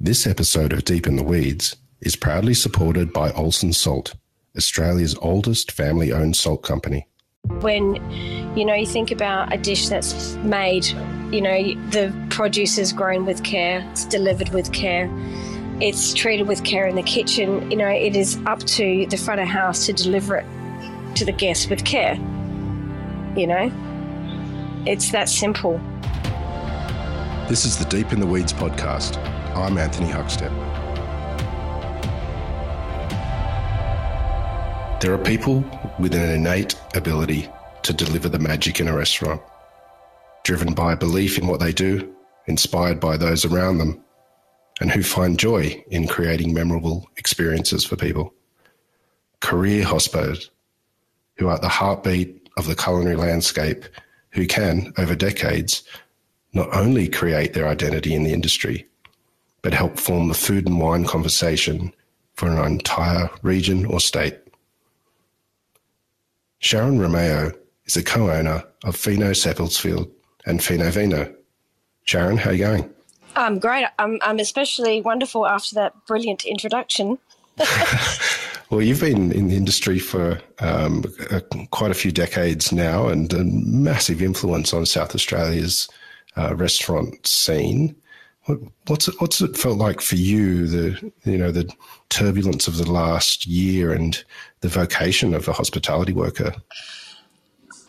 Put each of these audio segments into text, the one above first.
This episode of Deep in the Weeds is proudly supported by Olsson Salt, Australia's oldest family owned salt company. When you know you think about a dish that's made, you know the produce is grown with care, it's delivered with care, it's treated with care in the kitchen. You know it is up to the front of house to deliver it to the guest with care. You know, it's that simple. This is the Deep in the Weeds podcast. I'm Anthony Huckstep. There are people with an innate ability to deliver the magic in a restaurant, driven by a belief in what they do, inspired by those around them, and who find joy in creating memorable experiences for people. Career hospos, who are at the heartbeat of the culinary landscape, who can, over decades, not only create their identity in the industry, but help form the food and wine conversation for an entire region or state. Sharon Romeo is the co-owner of Fino Seppeltsfield and Fino Vino. Sharon, how are you going? I'm great. I'm, I'm especially wonderful after that brilliant introduction. well, you've been in the industry for um, quite a few decades now and a massive influence on South Australia's uh, restaurant scene. What, what's it, what's it felt like for you? The you know the turbulence of the last year and the vocation of a hospitality worker.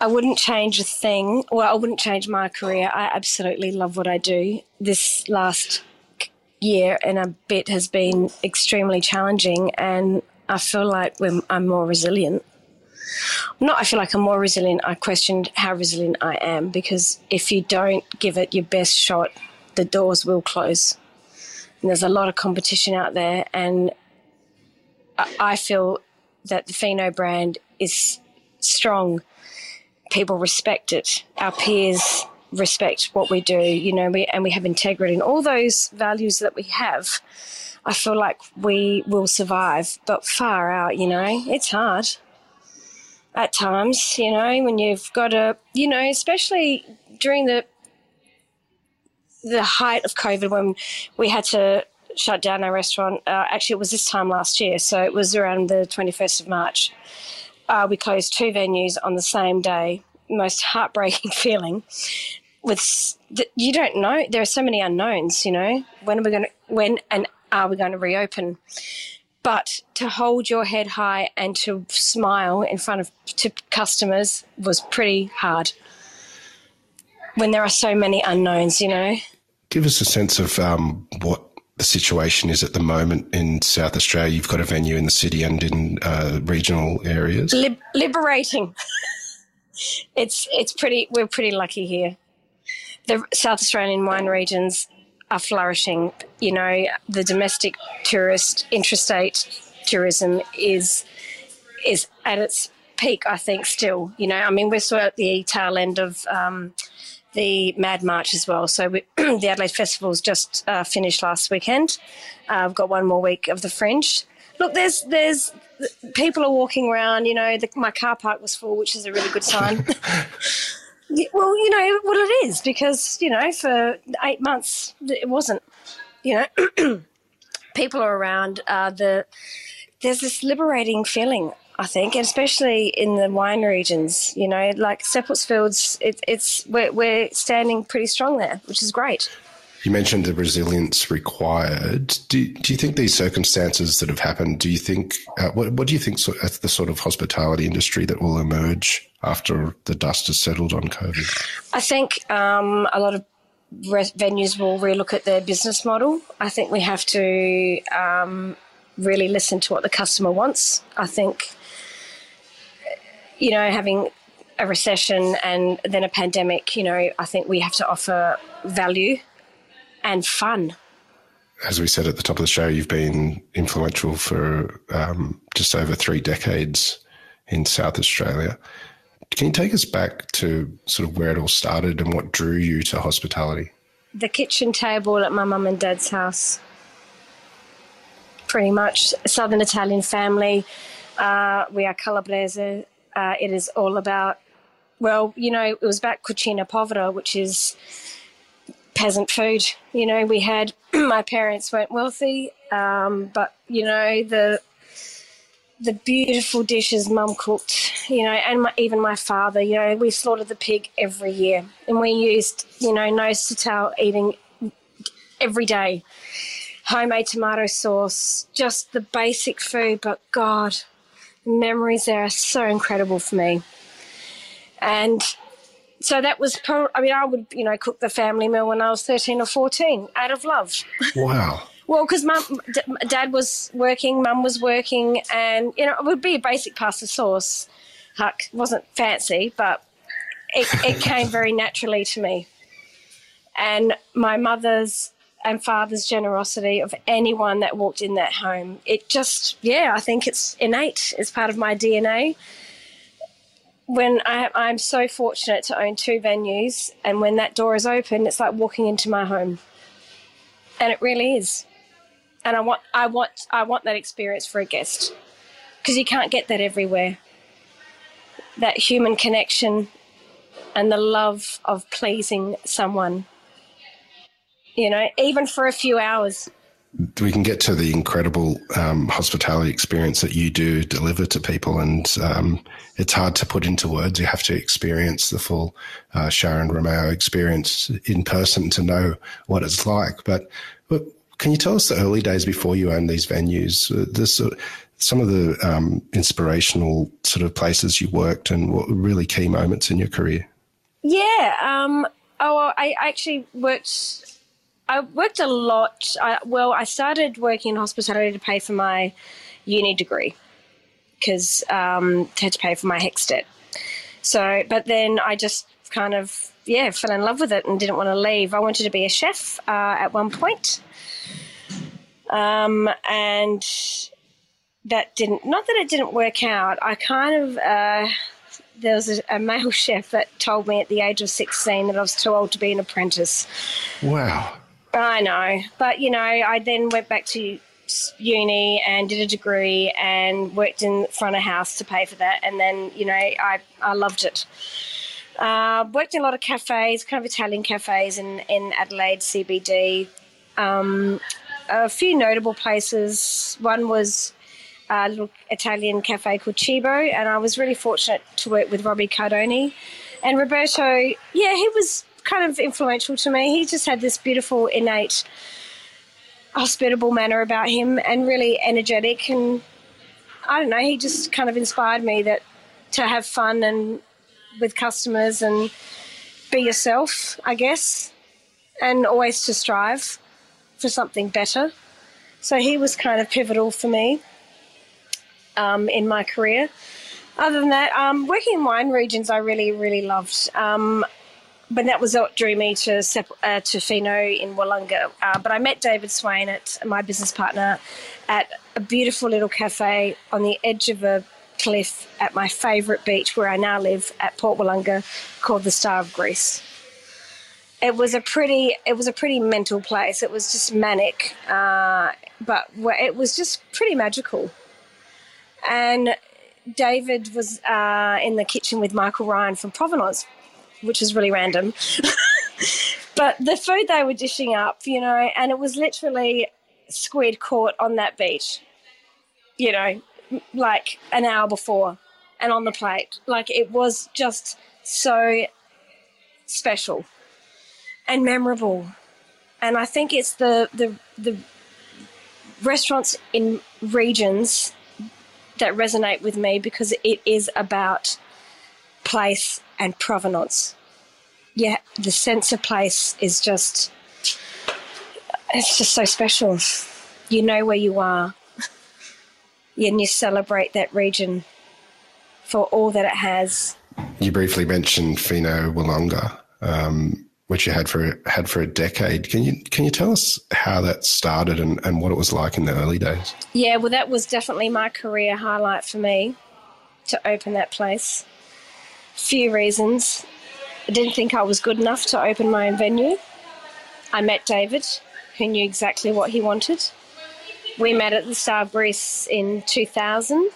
I wouldn't change a thing. Well, I wouldn't change my career. I absolutely love what I do. This last year and a bit has been extremely challenging, and I feel like I'm more resilient. Not, I feel like I'm more resilient. I questioned how resilient I am because if you don't give it your best shot, the doors will close. And there's a lot of competition out there, and I feel that the Fino brand is strong. People respect it. Our peers respect what we do, you know, we, and we have integrity and all those values that we have. I feel like we will survive, but far out, you know, it's hard at times, you know, when you've got a, you know, especially during the the height of COVID when we had to shut down our restaurant. Uh, actually, it was this time last year, so it was around the 21st of March. Uh, we closed two venues on the same day. Most heartbreaking feeling. With you don't know, there are so many unknowns. You know, when are we going to? When and are we going to reopen? But to hold your head high and to smile in front of to customers was pretty hard when there are so many unknowns, you know. Give us a sense of um, what the situation is at the moment in South Australia. You've got a venue in the city and in uh, regional areas. Lib- liberating. it's it's pretty. We're pretty lucky here. The South Australian wine regions are flourishing. You know, the domestic tourist, interstate tourism is is at its peak. I think still. You know, I mean, we're still at the tail end of. Um, the Mad March as well. So we, the Adelaide Festival's just uh, finished last weekend. Uh, I've got one more week of the Fringe. Look, there's there's people are walking around. You know, the, my car park was full, which is a really good sign. well, you know what it is because you know for eight months it wasn't. You know, people are around. Uh, the there's this liberating feeling I think, and especially in the wine regions. You know, like Seppeltsfield's, it, it's we're, we're standing pretty strong there, which is great. You mentioned the resilience required. Do, do you think these circumstances that have happened? Do you think uh, what, what do you think so, the sort of hospitality industry that will emerge after the dust has settled on COVID? I think um, a lot of venues will relook at their business model. I think we have to um, really listen to what the customer wants. I think you know, having a recession and then a pandemic, you know, I think we have to offer value and fun. As we said at the top of the show, you've been influential for um, just over three decades in South Australia. Can you take us back to sort of where it all started and what drew you to hospitality? The kitchen table at my mum and dad's house. Pretty much Southern Italian family. Uh, we are calabrese uh, it is all about, well, you know, it was about cucina povera, which is peasant food. You know, we had my parents weren't wealthy, um, but you know the the beautiful dishes mum cooked, you know, and my, even my father, you know, we slaughtered the pig every year and we used, you know, nose to tail eating every day. Homemade tomato sauce, just the basic food, but God, memories there are so incredible for me. And so that was, pro- I mean, I would, you know, cook the family meal when I was 13 or 14 out of love. Wow. Well, because mum, d- dad was working, mum was working, and you know it would be a basic pasta sauce. Huck wasn't fancy, but it, it came very naturally to me. And my mother's and father's generosity of anyone that walked in that home, it just, yeah, I think it's innate. It's part of my DNA. When I, I'm so fortunate to own two venues, and when that door is open, it's like walking into my home. And it really is and I want I want I want that experience for a guest because you can't get that everywhere. That human connection and the love of pleasing someone. You know, even for a few hours. We can get to the incredible um, hospitality experience that you do deliver to people, and um, it's hard to put into words. You have to experience the full uh, Sharon Romeo experience in person to know what it's like. But, but can you tell us the early days before you owned these venues? This, uh, some of the um, inspirational sort of places you worked and what were really key moments in your career? Yeah. Um, oh, I actually worked. I worked a lot. I, well, I started working in hospitality to pay for my uni degree because um, had to pay for my HECS debt. So, but then I just kind of yeah fell in love with it and didn't want to leave. I wanted to be a chef uh, at one point, um, and that didn't, not that it didn't work out. I kind of, uh, there was a, a, male chef that told me at the age of 16 that I was too old to be an apprentice. Wow. I know. But, you know, I then went back to uni and did a degree and worked in front of house to pay for that. And then, you know, I, I loved it. Uh, worked in a lot of cafes, kind of Italian cafes in, in Adelaide CBD. Um, a few notable places. One was a little Italian cafe called Cibo, and I was really fortunate to work with Robbie Cardoni. And Roberto, yeah, he was kind of influential to me. He just had this beautiful, innate, hospitable manner about him and really energetic. And I don't know, he just kind of inspired me that to have fun and with customers and be yourself, I guess, and always to strive for something better. So he was kind of pivotal for me um, in my career. Other than that, um, working in wine regions, I really, really loved. Um, but that was what drew me to uh, to Fino in Willunga. Uh, but I met David Swain, at my business partner, at a beautiful little cafe on the edge of a cliff at my favourite beach where I now live at Port Willunga, called the Star of Greece it was a pretty it was a pretty mental place. It was just manic, uh, but it was just pretty magical. And David was uh, in the kitchen with Michael Ryan from Provenance, which is really random. but the food they were dishing up, you know, and it was literally squid caught on that beach, you know, like an hour before and on the plate. Like it was just so special and memorable. And I think it's the the the restaurants in regions that resonate with me because it is about place and provenance. Yeah, the sense of place is just it's just so special. You know where you are. and you celebrate that region for all that it has. You briefly mentioned Fino Willunga. Um, which you had for had for a decade. Can you can you tell us how that started and, and what it was like in the early days? Yeah, well, that was definitely my career highlight for me to open that place. Few reasons. I didn't think I was good enough to open my own venue. I met David, who knew exactly what he wanted. We met at the Star in 2000.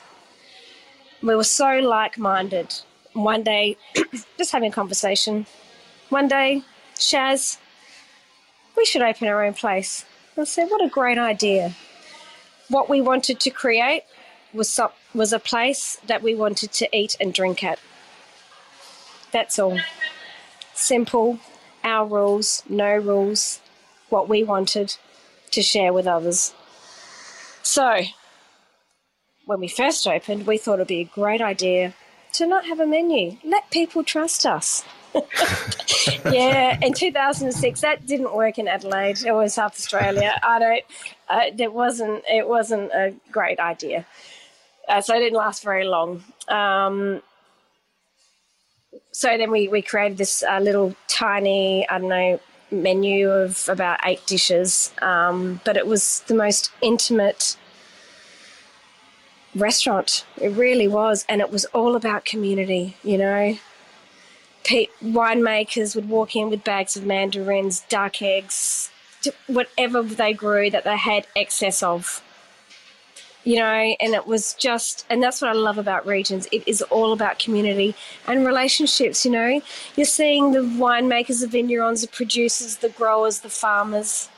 We were so like minded. One day, just having a conversation. One day, Shaz, we should open our own place. I said, what a great idea. What we wanted to create was, was a place that we wanted to eat and drink at. That's all. Simple, our rules, no rules, what we wanted to share with others. So, when we first opened, we thought it'd be a great idea to not have a menu. Let people trust us. yeah, in 2006, that didn't work in Adelaide or South Australia. I don't. Uh, it wasn't. It wasn't a great idea. Uh, so it didn't last very long. Um, so then we we created this uh, little tiny, I don't know, menu of about eight dishes, um, but it was the most intimate restaurant. It really was, and it was all about community. You know, winemakers would walk in with bags of mandarins, duck eggs, whatever they grew that they had excess of. You know, and it was just, and that's what I love about regions. It is all about community and relationships. You know, you're seeing the winemakers, the vineyards, the producers, the growers, the farmers.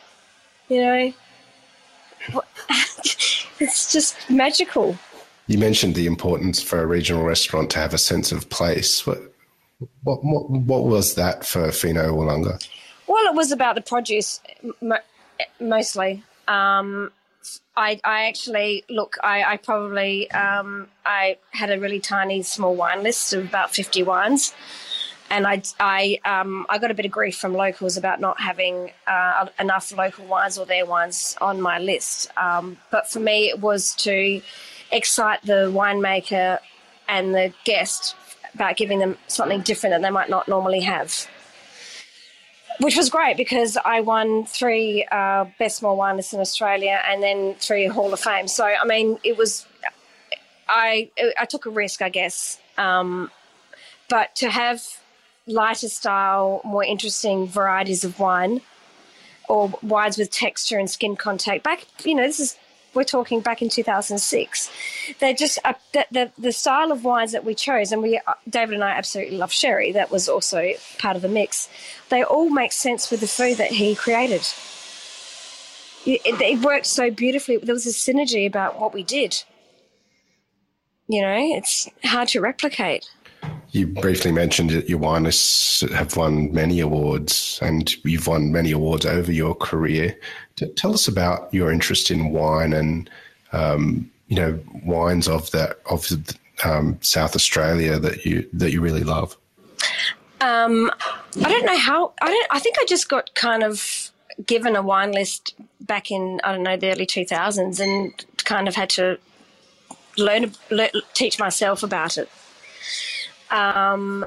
You know, it's just magical. You mentioned the importance for a regional restaurant to have a sense of place. What what what, what was that for Fino Willunga? Well, it was about the produce mostly. Um, I, I actually look. I, I probably um, I had a really tiny small wine list of about fifty wines, and I I um, I got a bit of grief from locals about not having uh, enough local wines or their wines on my list. Um, but for me, it was to excite the winemaker and the guest about giving them something different that they might not normally have. Which was great because I won three uh, best small wine lists in Australia and then three Hall of Fame. So I mean, it was I I took a risk, I guess. Um, but to have lighter style, more interesting varieties of wine, or wines with texture and skin contact. Back, you know, this is we're talking back in 2006. They're just uh, the, the, the style of wines that we chose, and we uh, David and I absolutely love sherry. That was also part of the mix. They all make sense with the food that he created. It, it, worked so beautifully. There was a synergy about what we did. You know, it's hard to replicate. You briefly mentioned that your wine lists have won many awards, and you've won many awards over your career. Tell us about your interest in wine and um, you know wines of that of um, South Australia that you that you really love. Um, I don't know how. I don't. I think I just got kind of given a wine list back in I don't know the early two thousands, and kind of had to learn, learn teach myself about it. Um,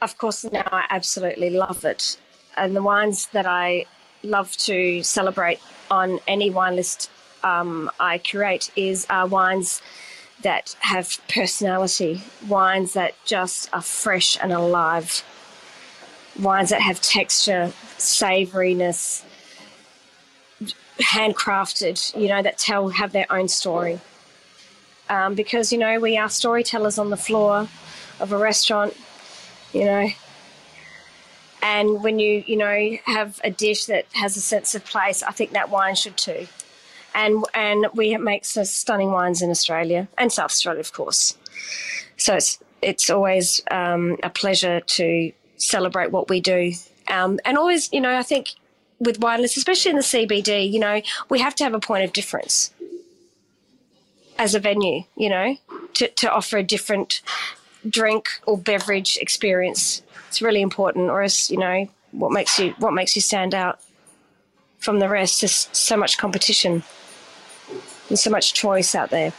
of course, now I absolutely love it. And the wines that I love to celebrate on any wine list um, I curate is uh, wines that have personality, wines that just are fresh and alive, wines that have texture, savouriness, handcrafted, you know, that tell, have their own story. Um, because, you know, we are storytellers on the floor of a restaurant, you know. And when you, you know, have a dish that has a sense of place, I think that wine should too. And and we make some stunning wines in Australia and South Australia, of course. So it's it's always um, a pleasure to celebrate what we do. Um, and always, you know, I think with wine especially in the CBD, you know, we have to have a point of difference as a venue, you know, to, to offer a different drink or beverage experience. It's really important, or as you know what makes you what makes you stand out from the rest. There's so much competition and so much choice out there.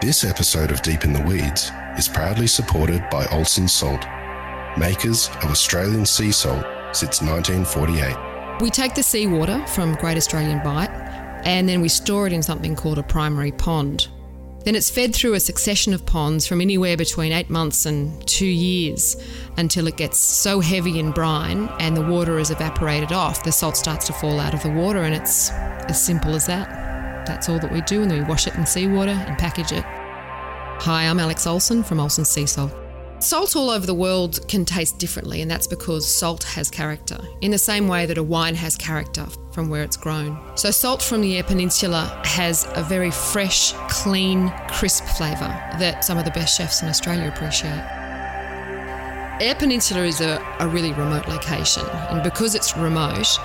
This episode of Deep in the Weeds is proudly supported by Olsson Salt, makers of Australian sea salt since 1948. We take the seawater from Great Australian Bight and then we store it in something called a primary pond. Then it's fed through a succession of ponds from anywhere between eight months and two years until it gets so heavy in brine and the water is evaporated off, the salt starts to fall out of the water, and it's as simple as that. That's all that we do, and then we wash it in seawater and package it. Hi, I'm Alex Olsson from Olsson Sea Salt. Salt all over the world can taste differently, and that's because salt has character, in the same way that a wine has character from where it's grown. So, salt from the Eyre Peninsula has a very fresh, clean, crisp flavour that some of the best chefs in Australia appreciate. Eyre Peninsula is a, a really remote location, and because it's remote,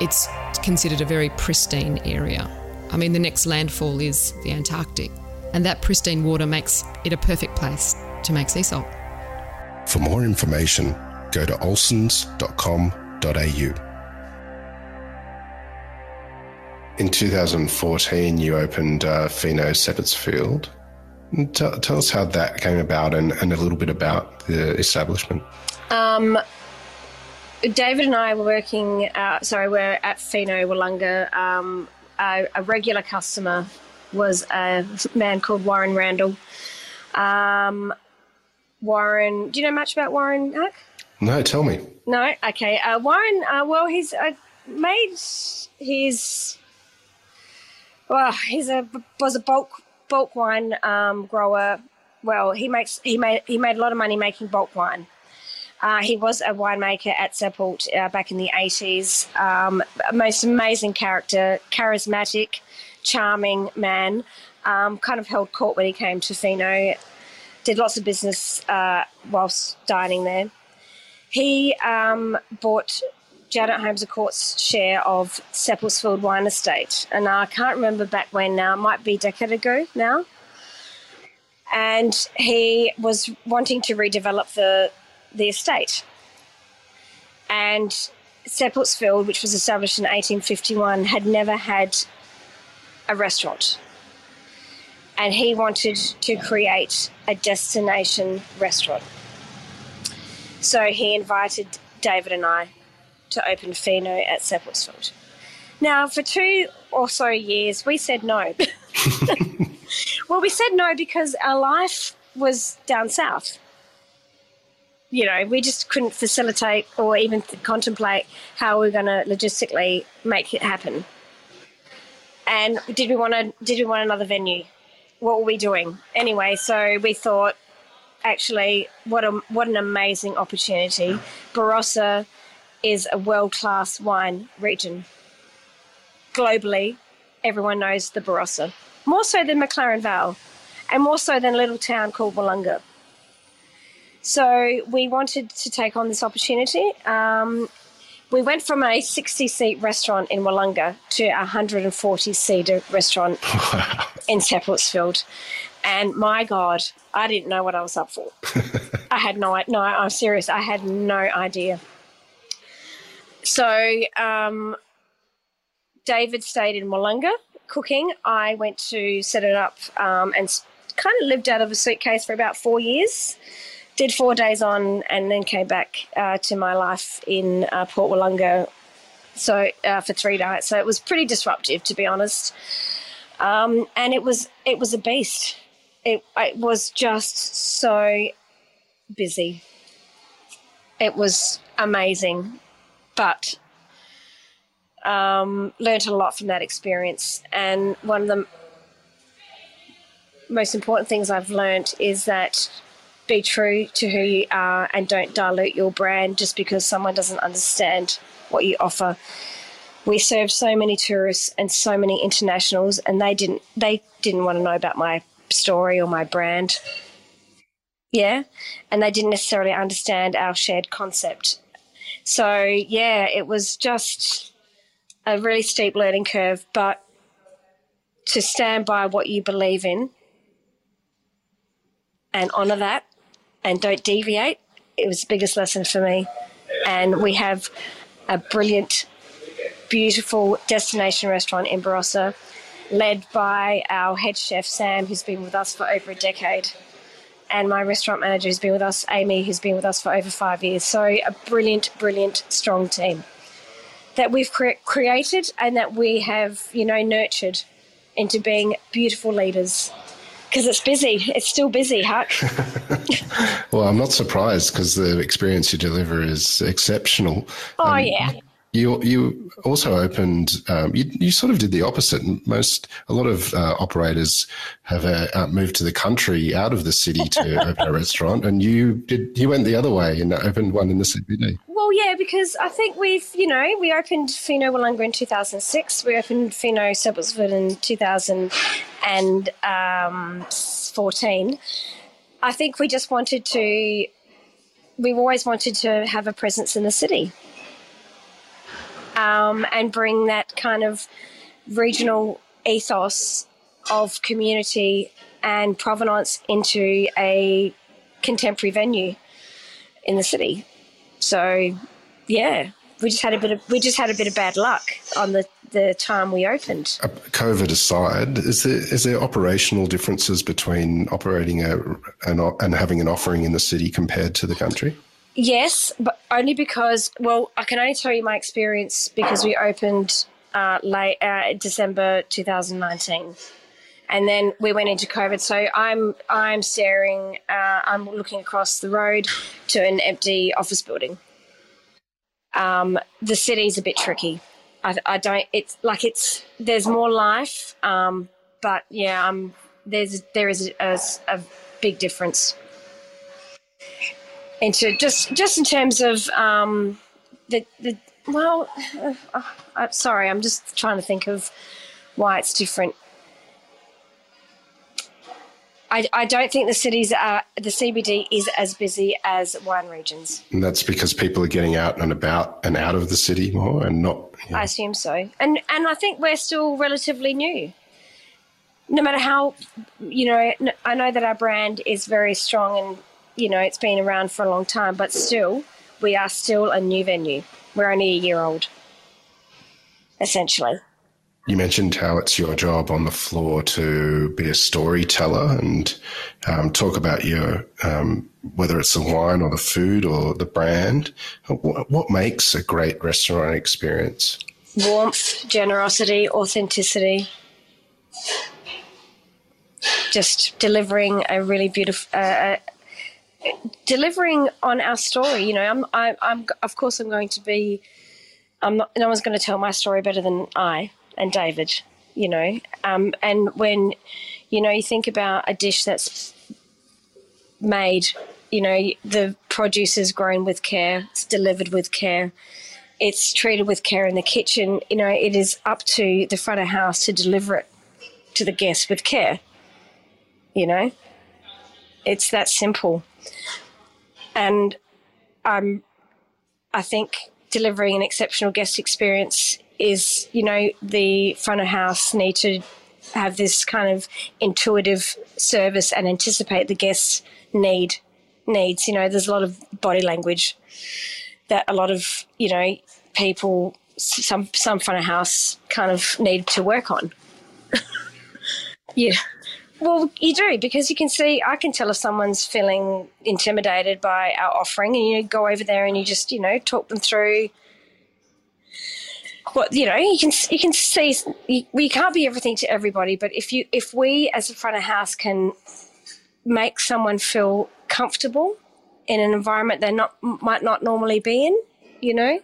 it's considered a very pristine area. I mean, the next landfall is the Antarctic, and that pristine water makes it a perfect place to make sea salt. For more information, go to olssons.com.au. In 2014, you opened uh, Fino Seppeltsfield. Tell, tell, us how that came about and, and, a little bit about the establishment. Um, David and I were working, uh, sorry, we're at Fino Willunga. Um, a, a, regular customer was a man called Warren Randall. Um, Warren. Do you know much about Warren Huck? No, tell me. No, okay. Uh, Warren. Uh, well, he's uh, made his. Well, he's a was a bulk bulk wine um, grower. Well, he makes he made he made a lot of money making bulk wine. Uh, he was a winemaker at Seppelt uh, back in the 80s. Um, most amazing character, charismatic, charming man. Um, kind of held court when he came to Fino did lots of business uh, whilst dining there. He um, bought Janet Holmes à Court's share of Seppeltsfield Wine Estate, and I can't remember back when now. It might be a decade ago now. And he was wanting to redevelop the the estate. And Seppeltsfield, which was established in 1851, had never had a restaurant and he wanted to create a destination restaurant. So he invited David and I to open Fino at Seppeltsfield. Now, for two or so years, we said no. well, we said no because our life was down south. You know, we just couldn't facilitate or even contemplate how we were going to logistically make it happen. And did we want to? Did we want another venue? What were we doing anyway? So we thought, actually, what a what an amazing opportunity. Barossa is a world class wine region. Globally, everyone knows the Barossa more so than McLaren Vale, and more so than a little town called Willunga. So we wanted to take on this opportunity. Um, we went from a 60 seat restaurant in Willunga to a 140 seat restaurant. in Seppeltsfield. And my God, I didn't know what I was up for. I had no, no, I'm serious. I had no idea. So um, David stayed in Willunga cooking. I went to set it up um, and kind of lived out of a suitcase for about four years did four days on and then came back uh, to my life in uh, Port Willunga so uh, for three nights. So it was pretty disruptive, to be honest. Um, and it was it was a beast. It, it was just so busy. It was amazing, but um, learned a lot from that experience. And one of the most important things I've learned is that be true to who you are and don't dilute your brand just because someone doesn't understand what you offer. We served so many tourists and so many internationals and they didn't they didn't want to know about my story or my brand. Yeah. And they didn't necessarily understand our shared concept. So yeah, it was just a really steep learning curve, but to stand by what you believe in and honor that and don't deviate. It was the biggest lesson for me. And we have a brilliant, beautiful destination restaurant in Barossa, led by our head chef, Sam, who's been with us for over a decade. And my restaurant manager who's been with us, Amy, who's been with us for over five years. So, a brilliant, brilliant, strong team that we've cre- created and that we have, you know, nurtured into being beautiful leaders because it's busy. It's still busy, Huck. well, I'm not surprised because the experience you deliver is exceptional. Oh, um, yeah. You you also opened. Um, you, you sort of did the opposite. Most a lot of uh, operators have uh, uh moved to the country out of the city to open a restaurant, and you did. You went the other way and opened one in the CBD. Well, yeah, because I think we've you know we opened Fino Willunga in two thousand six. We opened Fino Seppeltsfield in two thousand and um, fourteen. I think we just wanted to. We've always wanted to have a presence in the city um, and bring that kind of regional ethos of community and provenance into a contemporary venue in the city. So, yeah, we just had a bit of we just had a bit of bad luck on the the time we opened. Uh, COVID aside, is there is there operational differences between operating a an, and having an offering in the city compared to the country? Yes, but only because, well, I can only tell you my experience because we opened uh, late uh, December 2019, and then we went into COVID. So I'm I'm staring, uh, I'm looking across the road to an empty office building. Um, the city's a bit tricky. I, I, don't. It's like it's there's more life, um, but yeah, um, there's there is a, a big difference into just just in terms of um, the the well, uh, uh, sorry, I'm just trying to think of why it's different. I, I don't think the cities are the CBD is as busy as wine regions. And that's because people are getting out and about and out of the city more, and not. I assume so, and and I think we're still relatively new. No matter how, you know, I know that our brand is very strong and you know, it's been around for a long time, but still, we are still a new venue. We're only a year old, essentially. You mentioned how it's your job on the floor to be a storyteller and um, talk about your um, whether it's the wine or the food or the brand. What, what makes a great restaurant experience? Warmth, generosity, authenticity. Just delivering a really beautiful, uh, delivering on our story. You know, I'm, I, I'm, of course, I'm going to be. I'm not. No one's going to tell my story better than I and David. You know, um, and when, you know, you think about a dish that's made. You know, the produce is grown with care. It's delivered with care. It's treated with care in the kitchen. You know, it is up to the front of house to deliver it to the guest with care. You know, it's that simple. And um, I think delivering an exceptional guest experience is, you know, the front of house need to have this kind of intuitive service and anticipate the guest's need needs. You know, there's a lot of body language that a lot of, you know, people some some front of house kind of need to work on. yeah. Well, you do because you can see. I can tell if someone's feeling intimidated by our offering, and you go over there and you just you know talk them through. What you know, you can you can see. we can't be everything to everybody, but if you if we as a front of house can make someone feel comfortable in an environment they not might not normally be in, you know,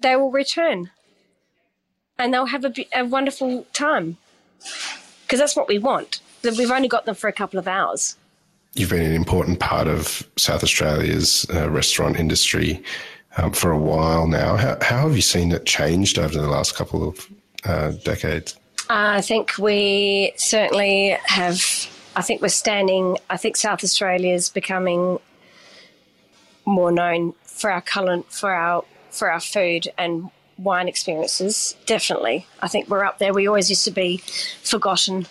they will return, and they'll have a, a wonderful time because that's what we want. We've only got them for a couple of hours. You've been an important part of South Australia's uh, restaurant industry um, for a while now. How, how, have you seen it changed over the last couple of uh, decades? I think we certainly have. I think we're standing. I think South Australia is becoming more known for our colour, for our for our food and wine experiences. Definitely, I think we're up there. We always used to be forgotten.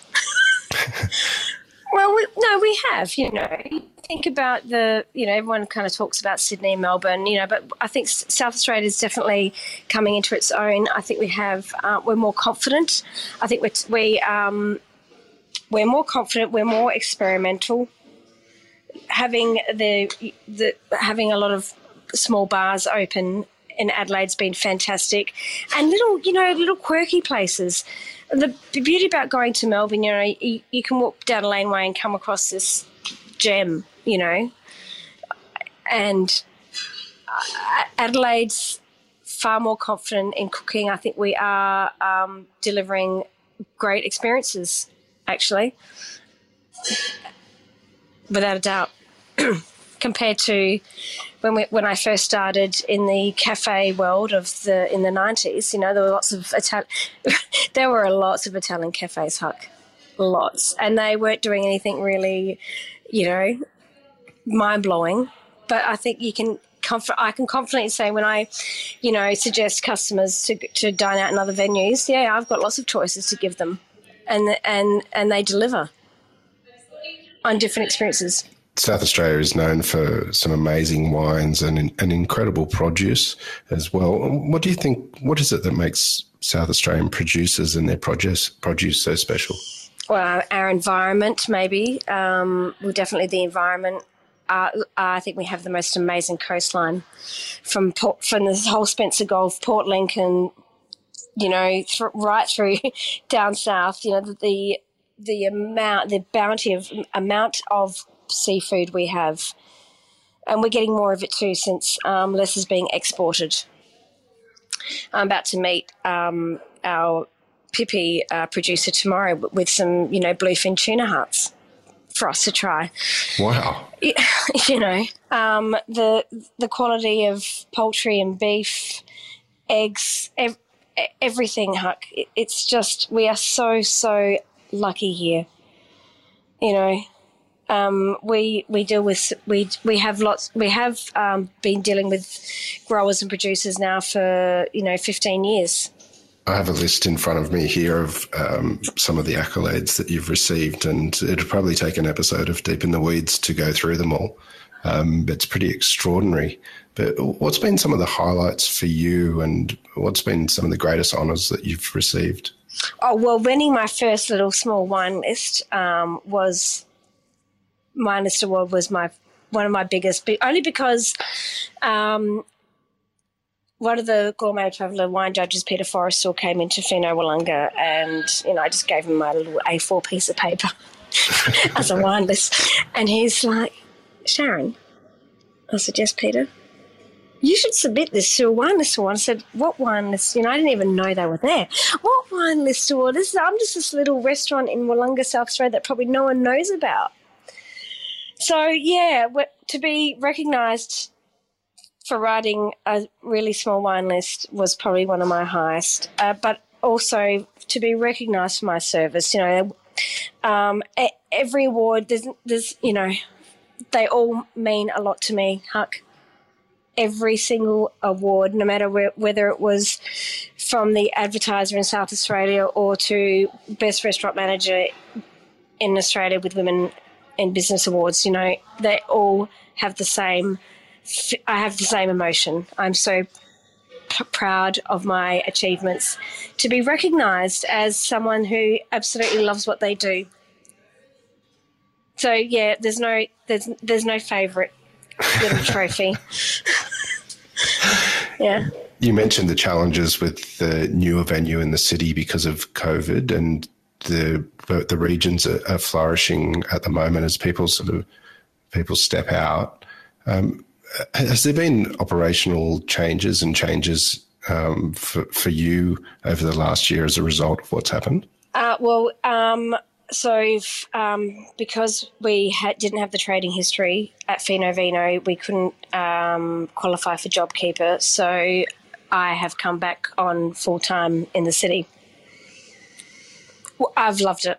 well, we, no, we have. You know, think about the. You know, everyone kind of talks about Sydney Melbourne. You know, but I think South Australia is definitely coming into its own. I think we have. Uh, we're more confident. I think we're, we um, we're more confident. We're more experimental. Having the the having a lot of small bars open in Adelaide's been fantastic, and little you know little quirky places. The, beauty about going to Melbourne, you know, you, you can walk down a laneway and come across this gem, you know, and uh, Adelaide's far more confident in cooking. I think we are um, delivering great experiences, actually, without a doubt. Compared to when we, when I first started in the cafe world of the in the nineties, you know, there were lots of Italian. there were lots of Italian cafes, Huck, lots, and they weren't doing anything really, you know, mind blowing. But I think you can. I can confidently say when I, you know, suggest customers to to dine out in other venues. Yeah, I've got lots of choices to give them, and and and they deliver on different experiences. South Australia is known for some amazing wines and an incredible produce as well. What do you think? What is it that makes South Australian producers and their produce produce so special? Well, our environment, maybe. Um, well, definitely the environment uh, I think we have the most amazing coastline from Port, from the whole Spencer Gulf, Port Lincoln, you know, th- right through down south. You know, the, the the amount, the bounty of amount of seafood we have, and we're getting more of it too since um, less is being exported. I'm about to meet um, our Pippi uh, producer tomorrow with some, you know, bluefin tuna hearts for us to try. Wow. You know, um, the the quality of poultry and beef, eggs, ev- everything, Huck. It's just we are so so lucky here. You know, um, we we deal with we we have lots we have um, been dealing with growers and producers now for you know 15 years I have a list in front of me here of um, some of the accolades that you've received, and it'd probably take an episode of Deep in the Weeds to go through them all. Um, it's pretty extraordinary. But what's been some of the highlights for you, and what's been some of the greatest honours that you've received? Oh well, winning my first little small wine list um, was list award was my one of my biggest, only because um, one of the gourmet traveller wine judges, Peter Forrestal, came into Fino Willunga and, you know, I just gave him my little A4 piece of paper as a wine list. And he's like, Sharon, I said, yes, Peter. You should submit this to a wine list award. I said, what wine list? You know, I didn't even know they were there. What wine list award? This is, I'm just this little restaurant in Willunga, South Australia that probably no one knows about. So, yeah, to be recognised for writing a really small wine list was probably one of my highest. Uh, but also to be recognised for my service, you know, um, every award there's, there's, you know, they all mean a lot to me. Huck, every single award, no matter where, whether it was from the advertiser in South Australia or to best restaurant manager in Australia with women in business awards, you know, they all have the same I have the same emotion. I'm so p- proud of my achievements to be recognized as someone who absolutely loves what they do. So yeah, there's no there's there's no favorite little trophy. yeah. You mentioned the challenges with the newer venue in the city because of COVID, and the the regions are, are flourishing at the moment as people sort of people step out. Um, has there been operational changes and changes um, for, for you over the last year as a result of what's happened? Uh, well, um, so um, because we had, didn't have the trading history at Fino Vino, we couldn't um, qualify for JobKeeper. So I have come back on full time in the city. Well, I've loved it.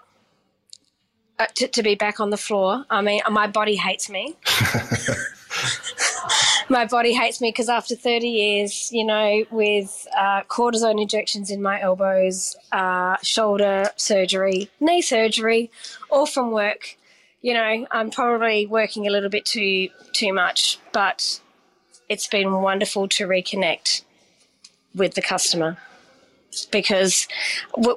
Uh, to, to be back on the floor. I mean, my body hates me. my body hates me because after 30 years, you know, with uh, cortisone injections in my elbows, uh, shoulder surgery, knee surgery, all from work, you know, I'm probably working a little bit too too much, but it's been wonderful to reconnect with the customer because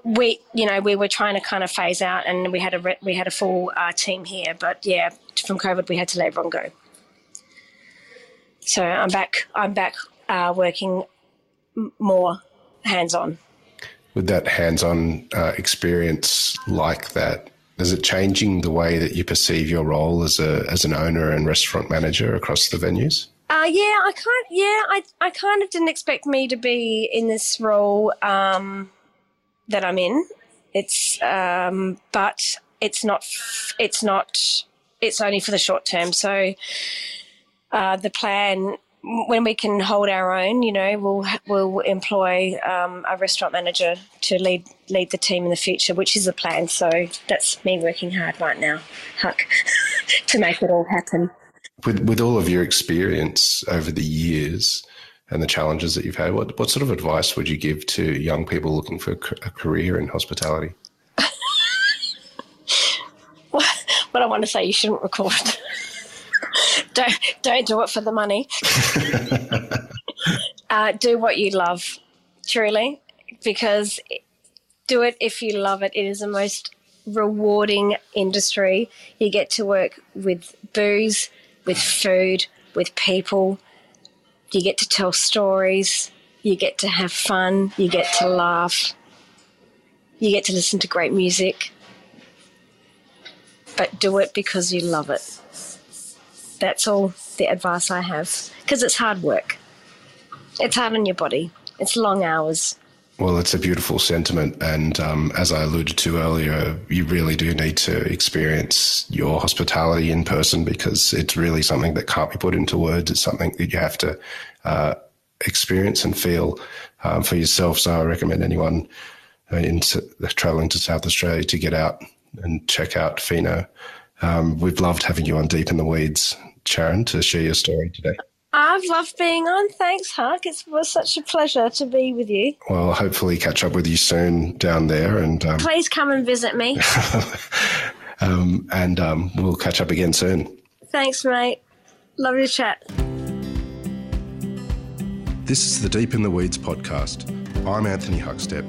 we, you know, we were trying to kind of phase out, and we had a we had a full uh, team here, but yeah, from COVID we had to let everyone go. So I'm back. I'm back uh, working more hands on. With that hands on uh, experience like that, is it changing the way that you perceive your role as a as an owner and restaurant manager across the venues? Uh, yeah, I kind yeah, I I kind of didn't expect me to be in this role um, that I'm in. It's um, but it's not it's not it's only for the short term. So uh, the plan when we can hold our own, you know, we'll we'll employ um, a restaurant manager to lead lead the team in the future, which is the plan. So that's me working hard right now, Huck, to make it all happen. With with all of your experience over the years and the challenges that you've had, what what sort of advice would you give to young people looking for a career in hospitality? What I want to say you shouldn't record. don't don't do it for the money. uh, do what you love, truly, because do it if you love it. It is the most rewarding industry. You get to work with booze, with food, with people. You get to tell stories. You get to have fun. You get to laugh. You get to listen to great music but do it because you love it. That's all the advice I have because it's hard work. It's hard on your body. It's long hours. Well, it's a beautiful sentiment. And um, as I alluded to earlier, you really do need to experience your hospitality in person because it's really something that can't be put into words. It's something that you have to uh, experience and feel um, for yourself. So I recommend anyone uh, in traveling to South Australia to get out and check out Fino. Um, we've loved having you on Deep in the Weeds, Sharon, to share your story today. I've loved being on. Thanks, Huck. It was such a pleasure to be with you. Well, hopefully catch up with you soon down there. And um, please come and visit me. um, and um, we'll catch up again soon. Thanks, mate. Love to chat. This is the Deep in the Weeds podcast. I'm Anthony Huckstep.